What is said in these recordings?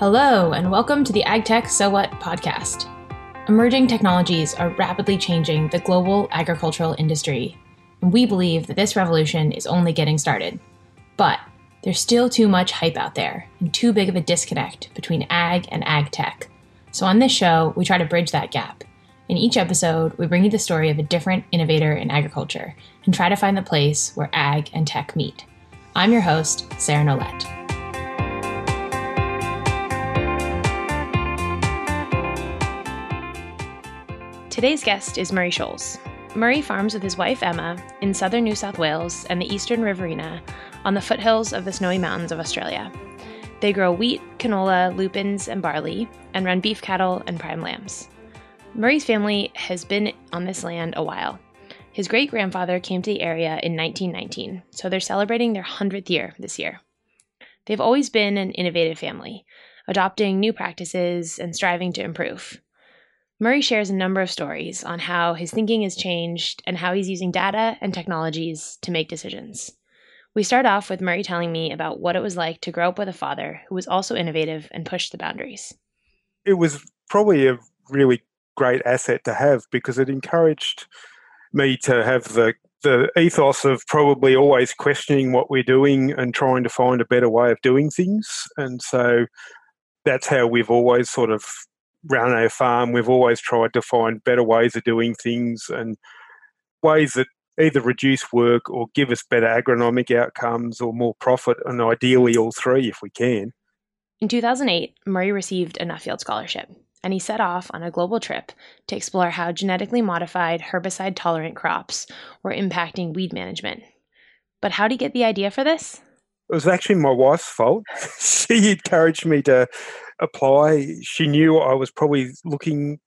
Hello, and welcome to the AgTech So What podcast. Emerging technologies are rapidly changing the global agricultural industry, and we believe that this revolution is only getting started. But there's still too much hype out there and too big of a disconnect between ag and ag tech. So, on this show, we try to bridge that gap. In each episode, we bring you the story of a different innovator in agriculture and try to find the place where ag and tech meet. I'm your host, Sarah Nolet. Today's guest is Murray Scholz. Murray farms with his wife Emma in southern New South Wales and the eastern Riverina on the foothills of the Snowy Mountains of Australia. They grow wheat, canola, lupins, and barley, and run beef cattle and prime lambs. Murray's family has been on this land a while. His great grandfather came to the area in 1919, so they're celebrating their 100th year this year. They've always been an innovative family, adopting new practices and striving to improve. Murray shares a number of stories on how his thinking has changed and how he's using data and technologies to make decisions. We start off with Murray telling me about what it was like to grow up with a father who was also innovative and pushed the boundaries. It was probably a really great asset to have because it encouraged me to have the the ethos of probably always questioning what we're doing and trying to find a better way of doing things. And so that's how we've always sort of around our farm, we've always tried to find better ways of doing things and ways that either reduce work or give us better agronomic outcomes or more profit, and ideally all three if we can. In 2008, Murray received a Nuffield Scholarship, and he set off on a global trip to explore how genetically modified herbicide tolerant crops were impacting weed management. But how did he get the idea for this? It was actually my wife's fault. she encouraged me to apply. She knew I was probably looking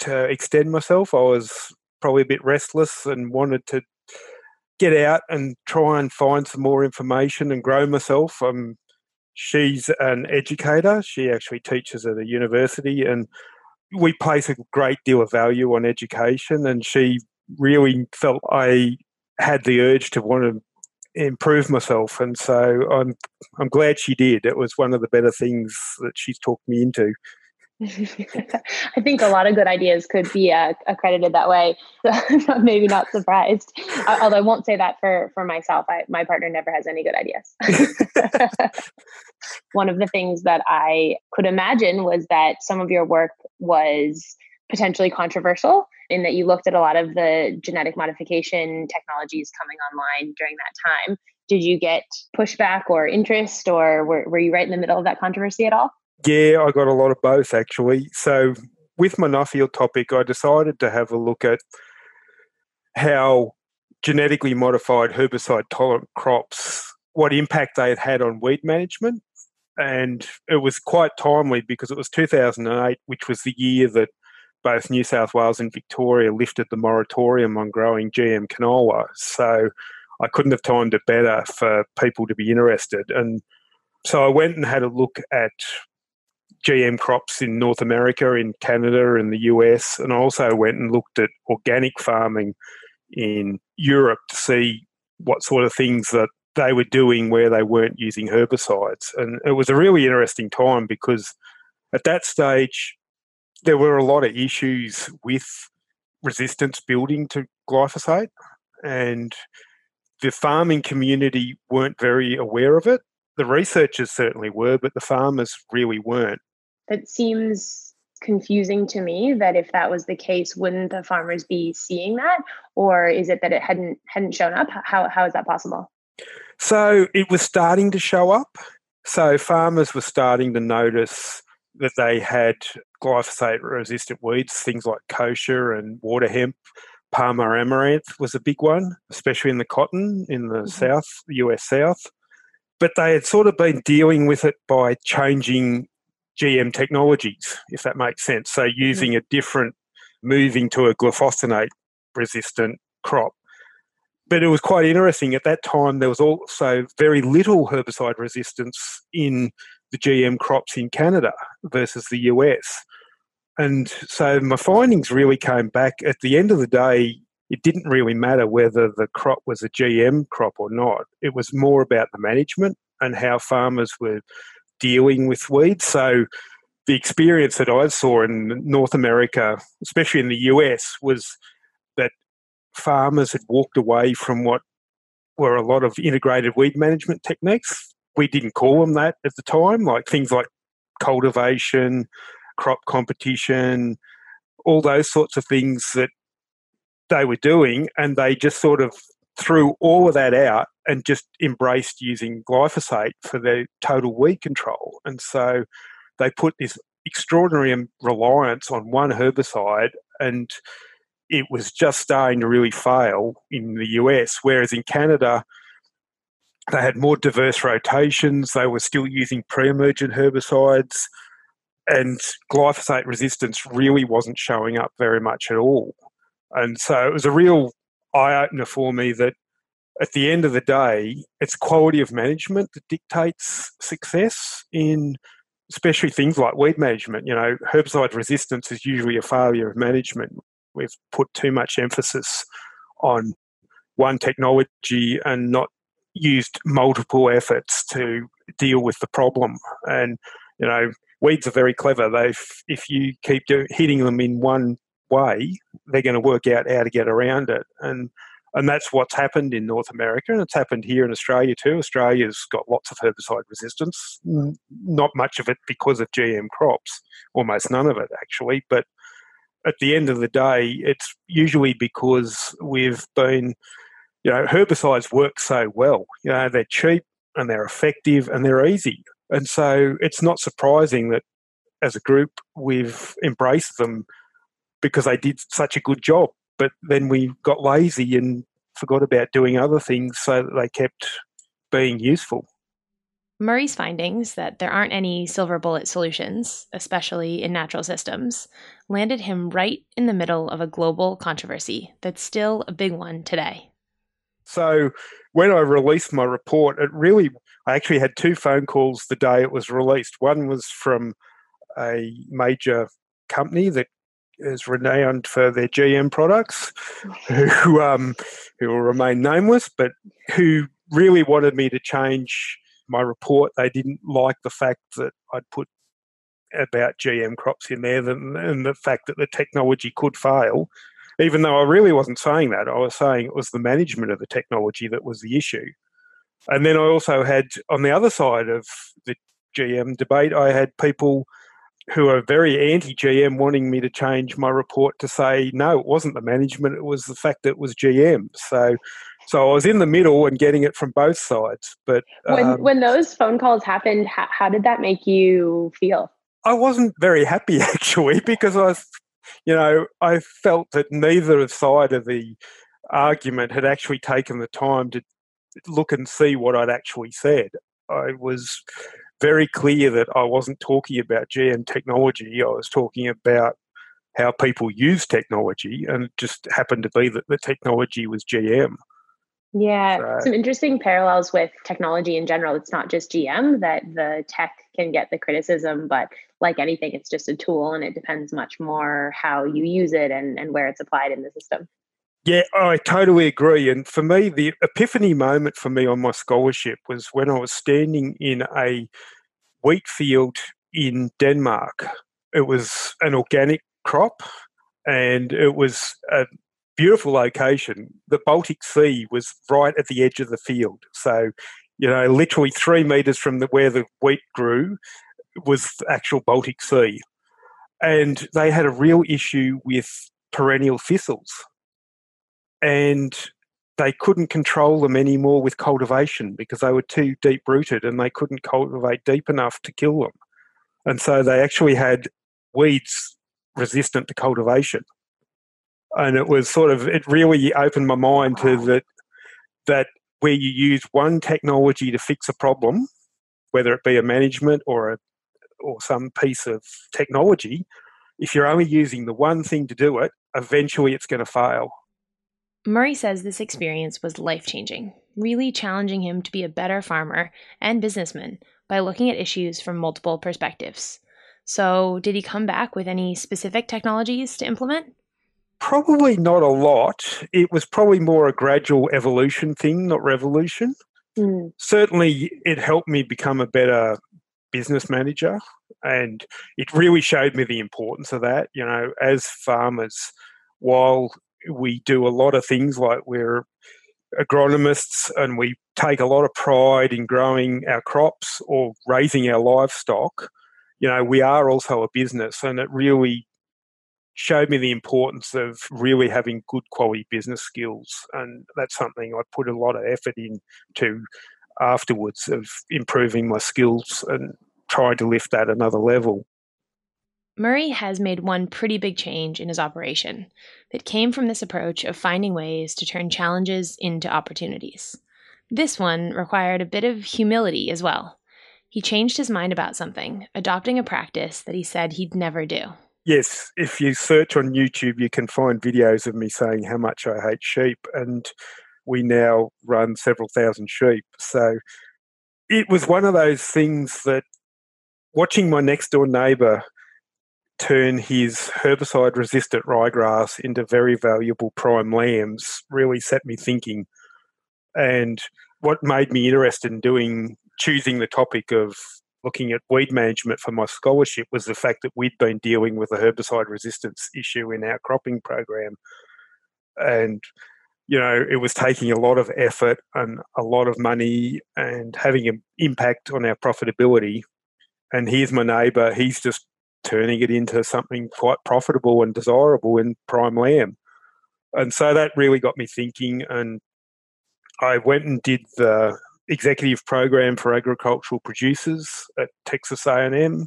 to extend myself. I was probably a bit restless and wanted to get out and try and find some more information and grow myself. Um, she's an educator. She actually teaches at a university, and we place a great deal of value on education. And she really felt I had the urge to want to improve myself, and so I'm I'm glad she did. It was one of the better things that she's talked me into. I think a lot of good ideas could be uh, accredited that way. So maybe not surprised. Although I won't say that for for myself. I, my partner never has any good ideas. One of the things that I could imagine was that some of your work was potentially controversial in that you looked at a lot of the genetic modification technologies coming online during that time. Did you get pushback or interest, or were, were you right in the middle of that controversy at all? Yeah, I got a lot of both actually. So, with my Nuffield topic, I decided to have a look at how genetically modified herbicide tolerant crops, what impact they had had on weed management. And it was quite timely because it was 2008, which was the year that both New South Wales and Victoria lifted the moratorium on growing GM canola. So I couldn't have timed it better for people to be interested. And so I went and had a look at GM crops in North America, in Canada, and the US, and I also went and looked at organic farming in Europe to see what sort of things that they were doing where they weren't using herbicides. And it was a really interesting time because at that stage, there were a lot of issues with resistance building to glyphosate, and the farming community weren't very aware of it. The researchers certainly were, but the farmers really weren't. It seems confusing to me that if that was the case, wouldn't the farmers be seeing that, or is it that it hadn't hadn't shown up? How how is that possible? So it was starting to show up. So farmers were starting to notice that they had glyphosate resistant weeds, things like kochia and water hemp. Palmer amaranth was a big one, especially in the cotton in the mm-hmm. South, the US South. But they had sort of been dealing with it by changing GM technologies, if that makes sense. So using mm-hmm. a different, moving to a glyphosate resistant crop. But it was quite interesting. At that time, there was also very little herbicide resistance in the GM crops in Canada versus the US. And so my findings really came back at the end of the day, it didn't really matter whether the crop was a GM crop or not. It was more about the management and how farmers were dealing with weeds. So the experience that I saw in North America, especially in the US, was that farmers had walked away from what were a lot of integrated weed management techniques. We didn't call them that at the time, like things like cultivation, crop competition, all those sorts of things that they were doing, and they just sort of threw all of that out and just embraced using glyphosate for their total weed control. And so they put this extraordinary um, reliance on one herbicide and it was just starting to really fail in the US, whereas in Canada, they had more diverse rotations. They were still using pre emergent herbicides, and glyphosate resistance really wasn't showing up very much at all. And so it was a real eye opener for me that at the end of the day, it's quality of management that dictates success in especially things like weed management. You know, herbicide resistance is usually a failure of management. We've put too much emphasis on one technology and not used multiple efforts to deal with the problem. And, you know, weeds are very clever. They, if you keep do, hitting them in one way, they're going to work out how to get around it. And and that's what's happened in North America, and it's happened here in Australia too. Australia's got lots of herbicide resistance, not much of it because of GM crops, almost none of it actually. But at the end of the day, it's usually because we've been, you know, herbicides work so well. You know, they're cheap and they're effective and they're easy. And so it's not surprising that as a group we've embraced them because they did such a good job but then we got lazy and forgot about doing other things so that they kept being useful. Murray's findings that there aren't any silver bullet solutions, especially in natural systems, landed him right in the middle of a global controversy that's still a big one today. So, when I released my report, it really, I actually had two phone calls the day it was released. One was from a major company that is renowned for their GM products, who um, who will remain nameless, but who really wanted me to change my report. They didn't like the fact that I'd put about GM crops in there and the fact that the technology could fail, even though I really wasn't saying that. I was saying it was the management of the technology that was the issue. And then I also had on the other side of the GM debate, I had people who are very anti GM wanting me to change my report to say no, it wasn't the management; it was the fact that it was GM. So, so I was in the middle and getting it from both sides. But when um, when those phone calls happened, how, how did that make you feel? I wasn't very happy actually because I, you know, I felt that neither side of the argument had actually taken the time to look and see what I'd actually said. I was very clear that I wasn't talking about GM technology. I was talking about how people use technology, and it just happened to be that the technology was GM. Yeah, so, some interesting parallels with technology in general. It's not just GM that the tech can get the criticism, but like anything, it's just a tool and it depends much more how you use it and, and where it's applied in the system. Yeah, I totally agree. And for me, the epiphany moment for me on my scholarship was when I was standing in a wheat field in Denmark. It was an organic crop and it was a beautiful location. The Baltic Sea was right at the edge of the field. So, you know, literally three meters from the, where the wheat grew was the actual Baltic Sea. And they had a real issue with perennial thistles and they couldn't control them anymore with cultivation because they were too deep rooted and they couldn't cultivate deep enough to kill them. And so they actually had weeds resistant to cultivation. And it was sort of, it really opened my mind to that, that where you use one technology to fix a problem, whether it be a management or a, or some piece of technology, if you're only using the one thing to do it, eventually it's going to fail. Murray says this experience was life changing, really challenging him to be a better farmer and businessman by looking at issues from multiple perspectives. So, did he come back with any specific technologies to implement? Probably not a lot. It was probably more a gradual evolution thing, not revolution. Mm. Certainly, it helped me become a better business manager. And it really showed me the importance of that. You know, as farmers, while we do a lot of things like we're agronomists and we take a lot of pride in growing our crops or raising our livestock, you know, we are also a business and it really showed me the importance of really having good quality business skills. And that's something I put a lot of effort into afterwards of improving my skills and trying to lift that another level. Murray has made one pretty big change in his operation that came from this approach of finding ways to turn challenges into opportunities. This one required a bit of humility as well. He changed his mind about something, adopting a practice that he said he'd never do. Yes, if you search on YouTube, you can find videos of me saying how much I hate sheep, and we now run several thousand sheep. So it was one of those things that watching my next door neighbour turn his herbicide resistant ryegrass into very valuable prime lambs really set me thinking. And what made me interested in doing choosing the topic of looking at weed management for my scholarship was the fact that we'd been dealing with a herbicide resistance issue in our cropping program. And, you know, it was taking a lot of effort and a lot of money and having an impact on our profitability. And here's my neighbour, he's just turning it into something quite profitable and desirable in prime lamb. And so that really got me thinking. And I went and did the executive program for agricultural producers at Texas A&M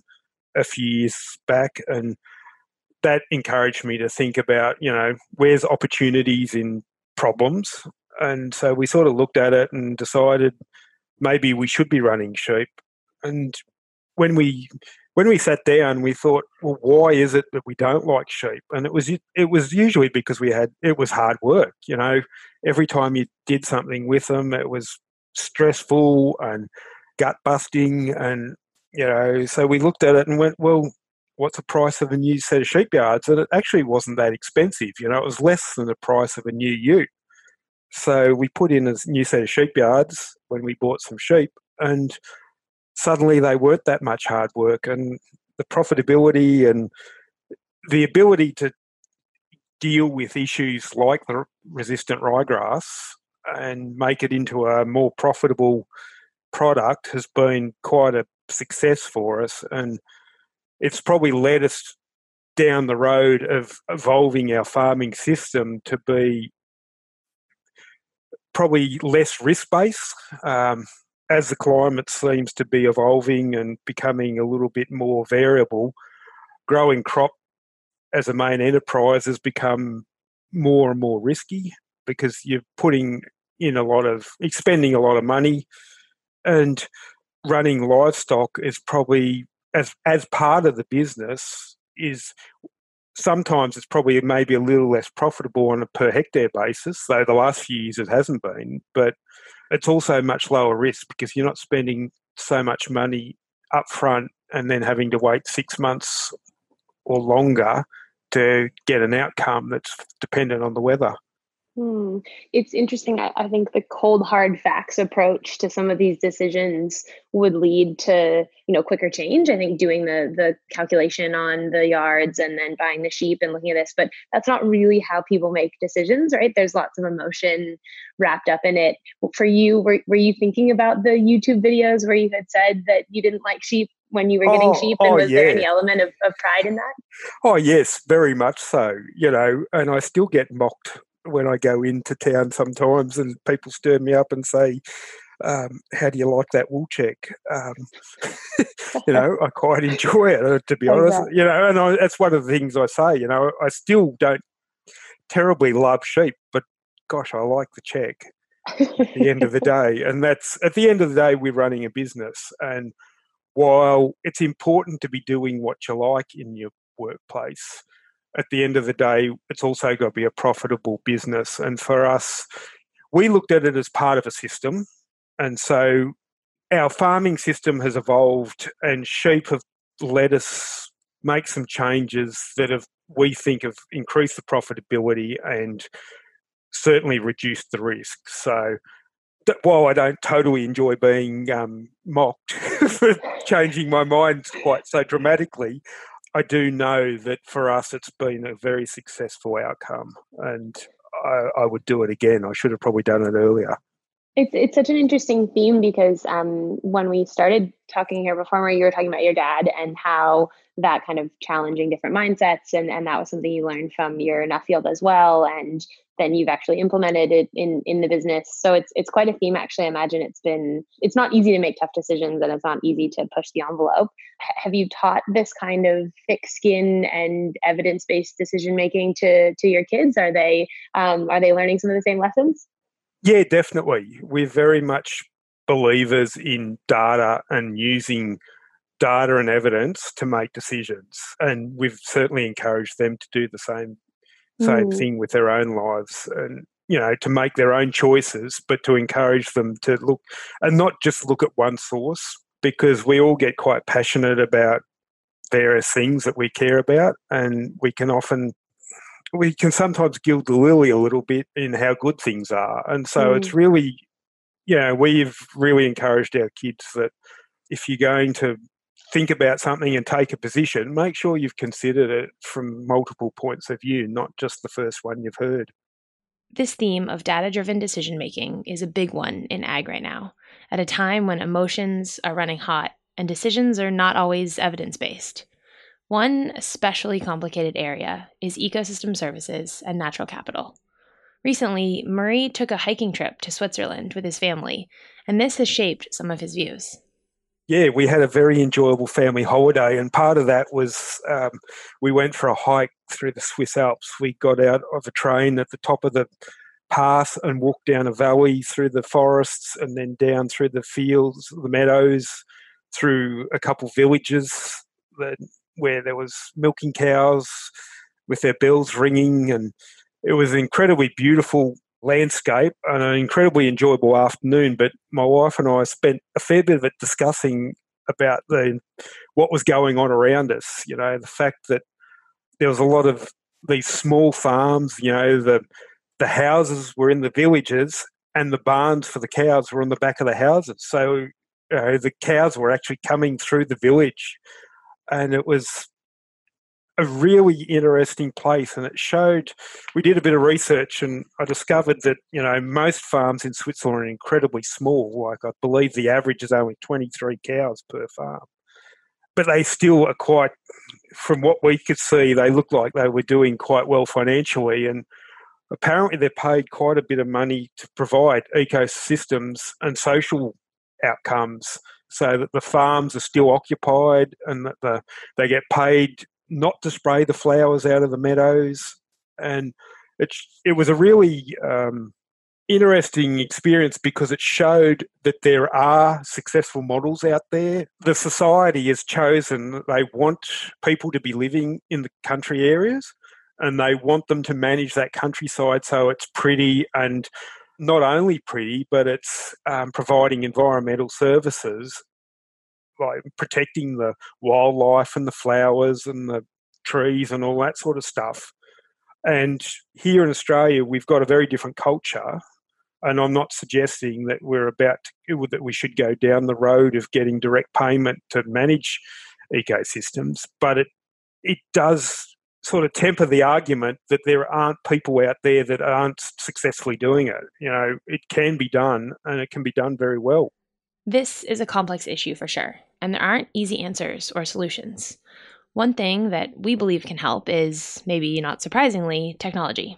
a few years back, and that encouraged me to think about, you know, where's opportunities in problems. And so we sort of looked at it and decided maybe we should be running sheep. And when we when we sat down, we thought, well, why is it that we don't like sheep? And it was it was usually because we had it was hard work. You know, every time you did something with them, it was stressful and gut busting, and you know, so we looked at it and went, well, what's the price of a new set of sheep yards? And it actually wasn't that expensive. You know, it was less than the price of a new ute. So we put in a new set of sheep yards when we bought some sheep, and suddenly they weren't that much hard work and the profitability and the ability to deal with issues like the resistant ryegrass and make it into a more profitable product has been quite a success for us and it's probably led us down the road of evolving our farming system to be probably less risk based um, as the climate seems to be evolving and becoming a little bit more variable, growing crop as a main enterprise has become more and more risky because you're putting in a lot of expending a lot of money and running livestock is probably as as part of the business is sometimes it's probably maybe a little less profitable on a per hectare basis though the last few years it hasn't been but it's also much lower risk because you're not spending so much money up front and then having to wait six months or longer to get an outcome that's dependent on the weather. Hmm. It's interesting. I, I, think the cold hard facts approach to some of these decisions would lead to you know quicker change. I think doing the the calculation on the yards and then buying the sheep and looking at this, but that's not really how people make decisions, right? There's lots of emotion wrapped up in it. For you, were were you thinking about the YouTube videos where you had said that you didn't like sheep when you were getting oh, sheep and oh, was yeah. there any element of, of pride in that oh yes very much so you know and i still get mocked when I go into town sometimes, and people stir me up and say, um, "How do you like that wool check?" Um, you know, I quite enjoy it, uh, to be honest. You know, and I, that's one of the things I say. You know, I still don't terribly love sheep, but gosh, I like the check. at the end of the day, and that's at the end of the day, we're running a business, and while it's important to be doing what you like in your workplace, at the end of the day, it's also got to be a profitable business. And for us, we looked at it as part of a system. And so our farming system has evolved, and sheep have let us make some changes that have, we think, have increased the profitability and certainly reduced the risk. So while I don't totally enjoy being um, mocked for changing my mind quite so dramatically, I do know that for us it's been a very successful outcome, and I, I would do it again. I should have probably done it earlier. It's it's such an interesting theme because um, when we started talking here before, you were talking about your dad and how that kind of challenging different mindsets, and and that was something you learned from your Nuffield as well, and then you've actually implemented it in in the business. So it's it's quite a theme. Actually, I imagine it's been it's not easy to make tough decisions, and it's not easy to push the envelope. H- have you taught this kind of thick skin and evidence based decision making to to your kids? Are they um, are they learning some of the same lessons? Yeah, definitely. We're very much believers in data and using data and evidence to make decisions. And we've certainly encouraged them to do the same same mm. thing with their own lives and you know to make their own choices but to encourage them to look and not just look at one source because we all get quite passionate about various things that we care about and we can often we can sometimes gild the lily a little bit in how good things are. And so mm. it's really, you know, we've really encouraged our kids that if you're going to think about something and take a position, make sure you've considered it from multiple points of view, not just the first one you've heard. This theme of data driven decision making is a big one in ag right now, at a time when emotions are running hot and decisions are not always evidence based. One especially complicated area is ecosystem services and natural capital. Recently, Murray took a hiking trip to Switzerland with his family, and this has shaped some of his views. Yeah, we had a very enjoyable family holiday, and part of that was um, we went for a hike through the Swiss Alps. We got out of a train at the top of the path and walked down a valley through the forests and then down through the fields, the meadows, through a couple villages that where there was milking cows with their bells ringing, and it was an incredibly beautiful landscape and an incredibly enjoyable afternoon. But my wife and I spent a fair bit of it discussing about the what was going on around us. You know, the fact that there was a lot of these small farms. You know, the the houses were in the villages, and the barns for the cows were on the back of the houses. So you know, the cows were actually coming through the village and it was a really interesting place and it showed we did a bit of research and i discovered that you know most farms in switzerland are incredibly small. Like i believe the average is only 23 cows per farm. But they still are quite from what we could see they look like they were doing quite well financially and apparently they're paid quite a bit of money to provide ecosystems and social outcomes so that the farms are still occupied and that the, they get paid not to spray the flowers out of the meadows. And it, it was a really um, interesting experience because it showed that there are successful models out there. The society has chosen they want people to be living in the country areas and they want them to manage that countryside so it's pretty and not only pretty, but it's um, providing environmental services like protecting the wildlife and the flowers and the trees and all that sort of stuff. And here in Australia, we've got a very different culture. And I'm not suggesting that we're about to, that we should go down the road of getting direct payment to manage ecosystems, but it it does sort of temper the argument that there aren't people out there that aren't successfully doing it. You know, it can be done and it can be done very well. This is a complex issue for sure, and there aren't easy answers or solutions. One thing that we believe can help is, maybe not surprisingly, technology.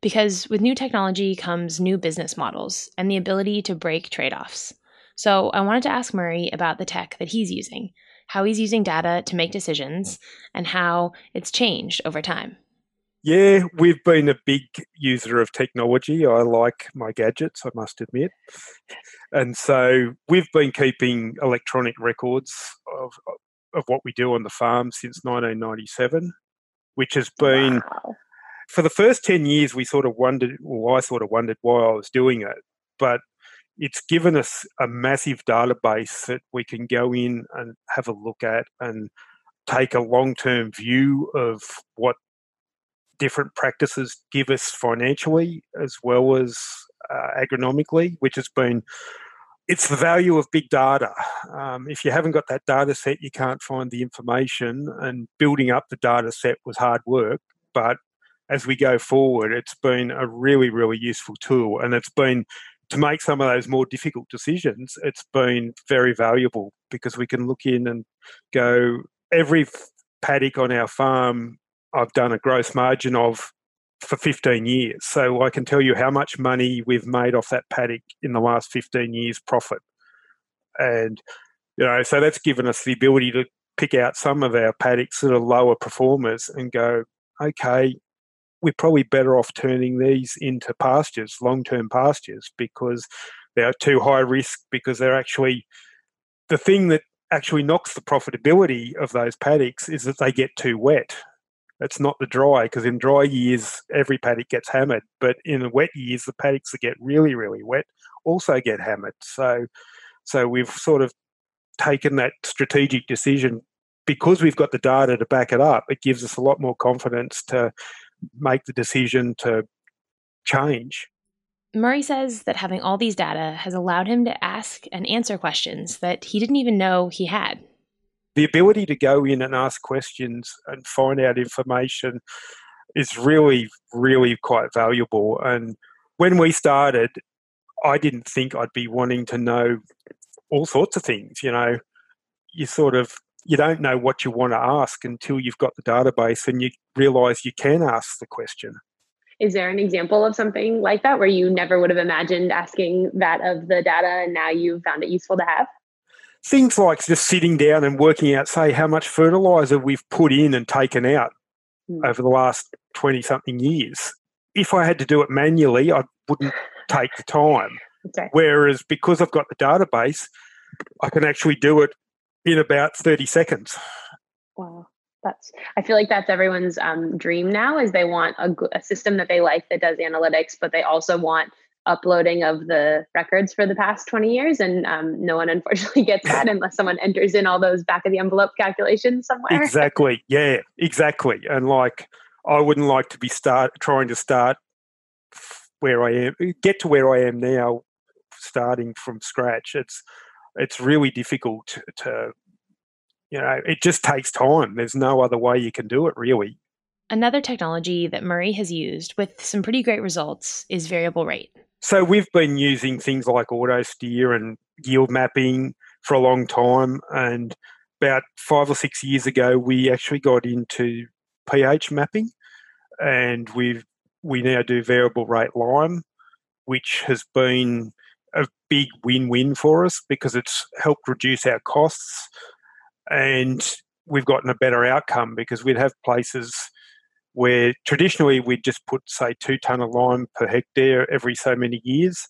Because with new technology comes new business models and the ability to break trade offs. So I wanted to ask Murray about the tech that he's using how he's using data to make decisions, and how it's changed over time. Yeah, we've been a big user of technology. I like my gadgets, I must admit. And so we've been keeping electronic records of, of what we do on the farm since 1997, which has been, wow. for the first 10 years, we sort of wondered, well, I sort of wondered why I was doing it. But it's given us a massive database that we can go in and have a look at and take a long term view of what different practices give us financially as well as uh, agronomically, which has been it's the value of big data. Um, if you haven't got that data set, you can't find the information, and building up the data set was hard work. But as we go forward, it's been a really, really useful tool, and it's been to make some of those more difficult decisions. It's been very valuable because we can look in and go every paddock on our farm. I've done a gross margin of for 15 years. So I can tell you how much money we've made off that paddock in the last 15 years profit. And, you know, so that's given us the ability to pick out some of our paddocks that are lower performers and go, okay, we're probably better off turning these into pastures, long term pastures, because they're too high risk, because they're actually the thing that actually knocks the profitability of those paddocks is that they get too wet. It's not the dry because in dry years every paddock gets hammered, but in the wet years the paddocks that get really really wet also get hammered. So so we've sort of taken that strategic decision because we've got the data to back it up. It gives us a lot more confidence to make the decision to change. Murray says that having all these data has allowed him to ask and answer questions that he didn't even know he had the ability to go in and ask questions and find out information is really, really quite valuable. And when we started, I didn't think I'd be wanting to know all sorts of things. You know, you sort of you don't know what you want to ask until you've got the database and you realize you can ask the question. Is there an example of something like that where you never would have imagined asking that of the data and now you've found it useful to have? Things like just sitting down and working out, say, how much fertilizer we've put in and taken out mm. over the last 20 something years. If I had to do it manually, I wouldn't take the time. Okay. Whereas because I've got the database, I can actually do it in about 30 seconds. Wow. That's, I feel like that's everyone's um, dream now is they want a, a system that they like that does analytics, but they also want uploading of the records for the past 20 years and um, no one unfortunately gets that unless someone enters in all those back of the envelope calculations somewhere. Exactly. Yeah exactly. And like i wouldn't like to be start trying to start where i am get to where i am now starting from scratch. It's it's really difficult to you know it just takes time. There's no other way you can do it really. Another technology that Murray has used with some pretty great results is variable rate. So we've been using things like auto steer and yield mapping for a long time. And about five or six years ago, we actually got into pH mapping, and we we now do variable rate lime, which has been a big win-win for us because it's helped reduce our costs, and we've gotten a better outcome because we'd have places where traditionally we'd just put, say, two tonne of lime per hectare every so many years.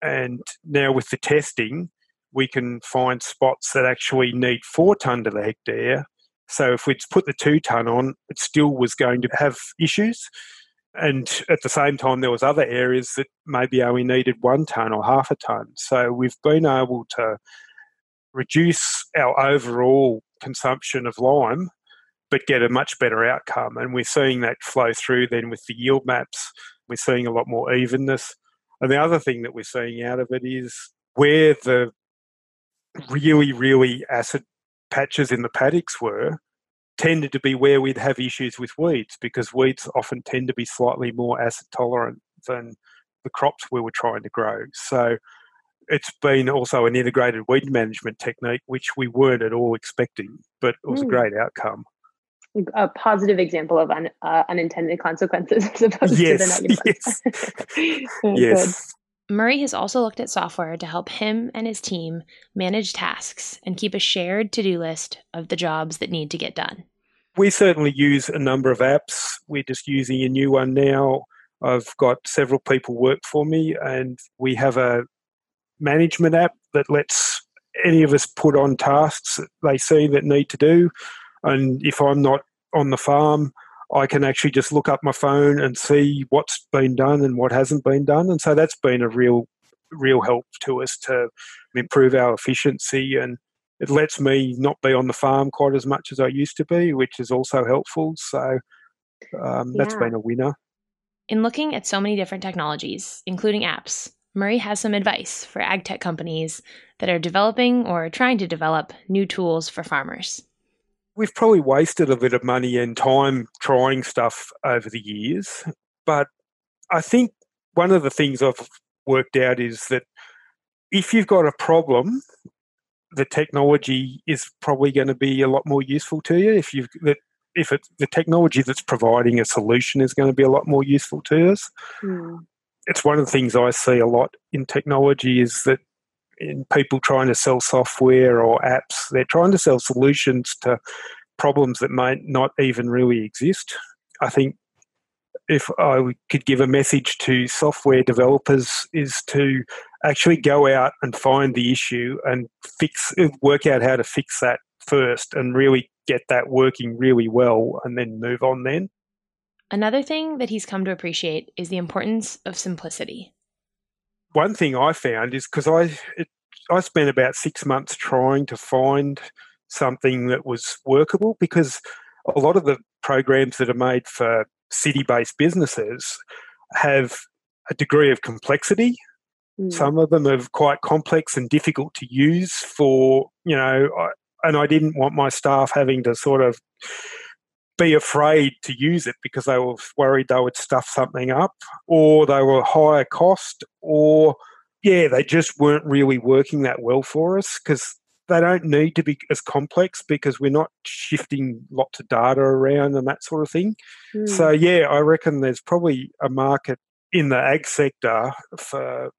And now with the testing, we can find spots that actually need four tonne to the hectare. So if we'd put the two tonne on, it still was going to have issues. And at the same time, there was other areas that maybe only needed one tonne or half a tonne. So we've been able to reduce our overall consumption of lime but get a much better outcome. And we're seeing that flow through then with the yield maps. We're seeing a lot more evenness. And the other thing that we're seeing out of it is where the really, really acid patches in the paddocks were, tended to be where we'd have issues with weeds because weeds often tend to be slightly more acid tolerant than the crops we were trying to grow. So it's been also an integrated weed management technique, which we weren't at all expecting, but it was mm. a hmm. great outcome a positive example of un, uh, unintended consequences as opposed yes, to the negative. Yes. yes. Murray has also looked at software to help him and his team manage tasks and keep a shared to do list of the jobs that need to get done. We certainly use a number of apps. We're just using a new one now. I've got several people work for me, and we have a management app that lets any of us put on tasks that they see that need to do. And if I'm not on the farm, I can actually just look up my phone and see what's been done and what hasn't been done. And so that's been a real, real help to us to improve our efficiency. And it lets me not be on the farm quite as much as I used to be, which is also helpful. So um, that's yeah. been a winner. In looking at so many different technologies, including apps, Murray has some advice for ag tech companies that are developing or trying to develop new tools for farmers. We've probably wasted a bit of money and time trying stuff over the years, but I think one of the things I've worked out is that if you've got a problem, the technology is probably going to be a lot more useful to you. If you've that if it's the technology that's providing a solution is going to be a lot more useful to us. Mm it's one of the things I see a lot in technology is that in people trying to sell software or apps, they're trying to sell solutions to problems that may not even really exist. I think if I could give a message to software developers is to actually go out and find the issue and fix work out how to fix that first and really get that working really well and then move on then. Another thing that he's come to appreciate is the importance of simplicity. One thing I found is because I it, I spent about six months trying to find something that was workable because a lot of the programs that are made for city-based businesses have a degree of complexity. Mm. Some of them are quite complex and difficult to use for you know, and I didn't want my staff having to sort of be afraid to use it because they were worried they would stuff something up or they were higher cost or yeah they just weren't really working that well for us because they don't need to be as complex because we're not shifting lots of data around and that sort of thing mm. so yeah i reckon there's probably a market in the ag sector for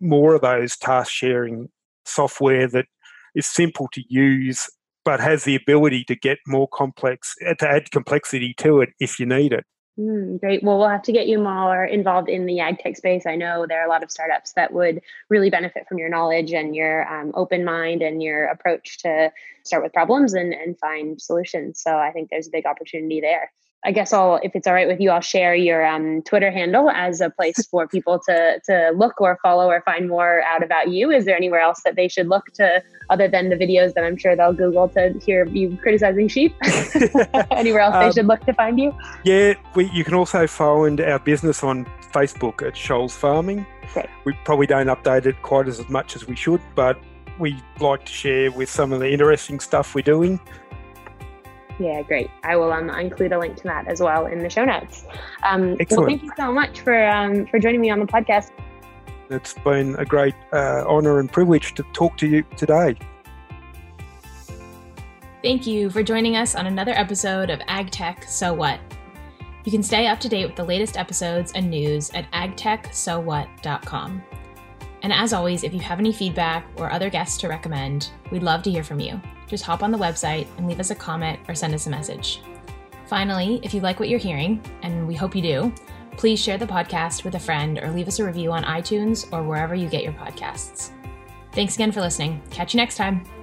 more of those task sharing software that is simple to use but has the ability to get more complex, to add complexity to it if you need it. Mm, great. Well, we'll have to get you more involved in the ag tech space. I know there are a lot of startups that would really benefit from your knowledge and your um, open mind and your approach to start with problems and, and find solutions. So I think there's a big opportunity there. I guess I'll, if it's all right with you, I'll share your um, Twitter handle as a place for people to to look or follow or find more out about you. Is there anywhere else that they should look to other than the videos that I'm sure they'll Google to hear you criticizing sheep? anywhere else um, they should look to find you? Yeah, we, you can also find our business on Facebook at Scholz Farming. We probably don't update it quite as much as we should, but we like to share with some of the interesting stuff we're doing. Yeah, great. I will um, include a link to that as well in the show notes. Um, Excellent. Well, thank you so much for um, for joining me on the podcast. It's been a great uh, honour and privilege to talk to you today. Thank you for joining us on another episode of AgTech So What. You can stay up to date with the latest episodes and news at agtechsowhat.com. And as always, if you have any feedback or other guests to recommend, we'd love to hear from you just hop on the website and leave us a comment or send us a message. Finally, if you like what you're hearing, and we hope you do, please share the podcast with a friend or leave us a review on iTunes or wherever you get your podcasts. Thanks again for listening. Catch you next time.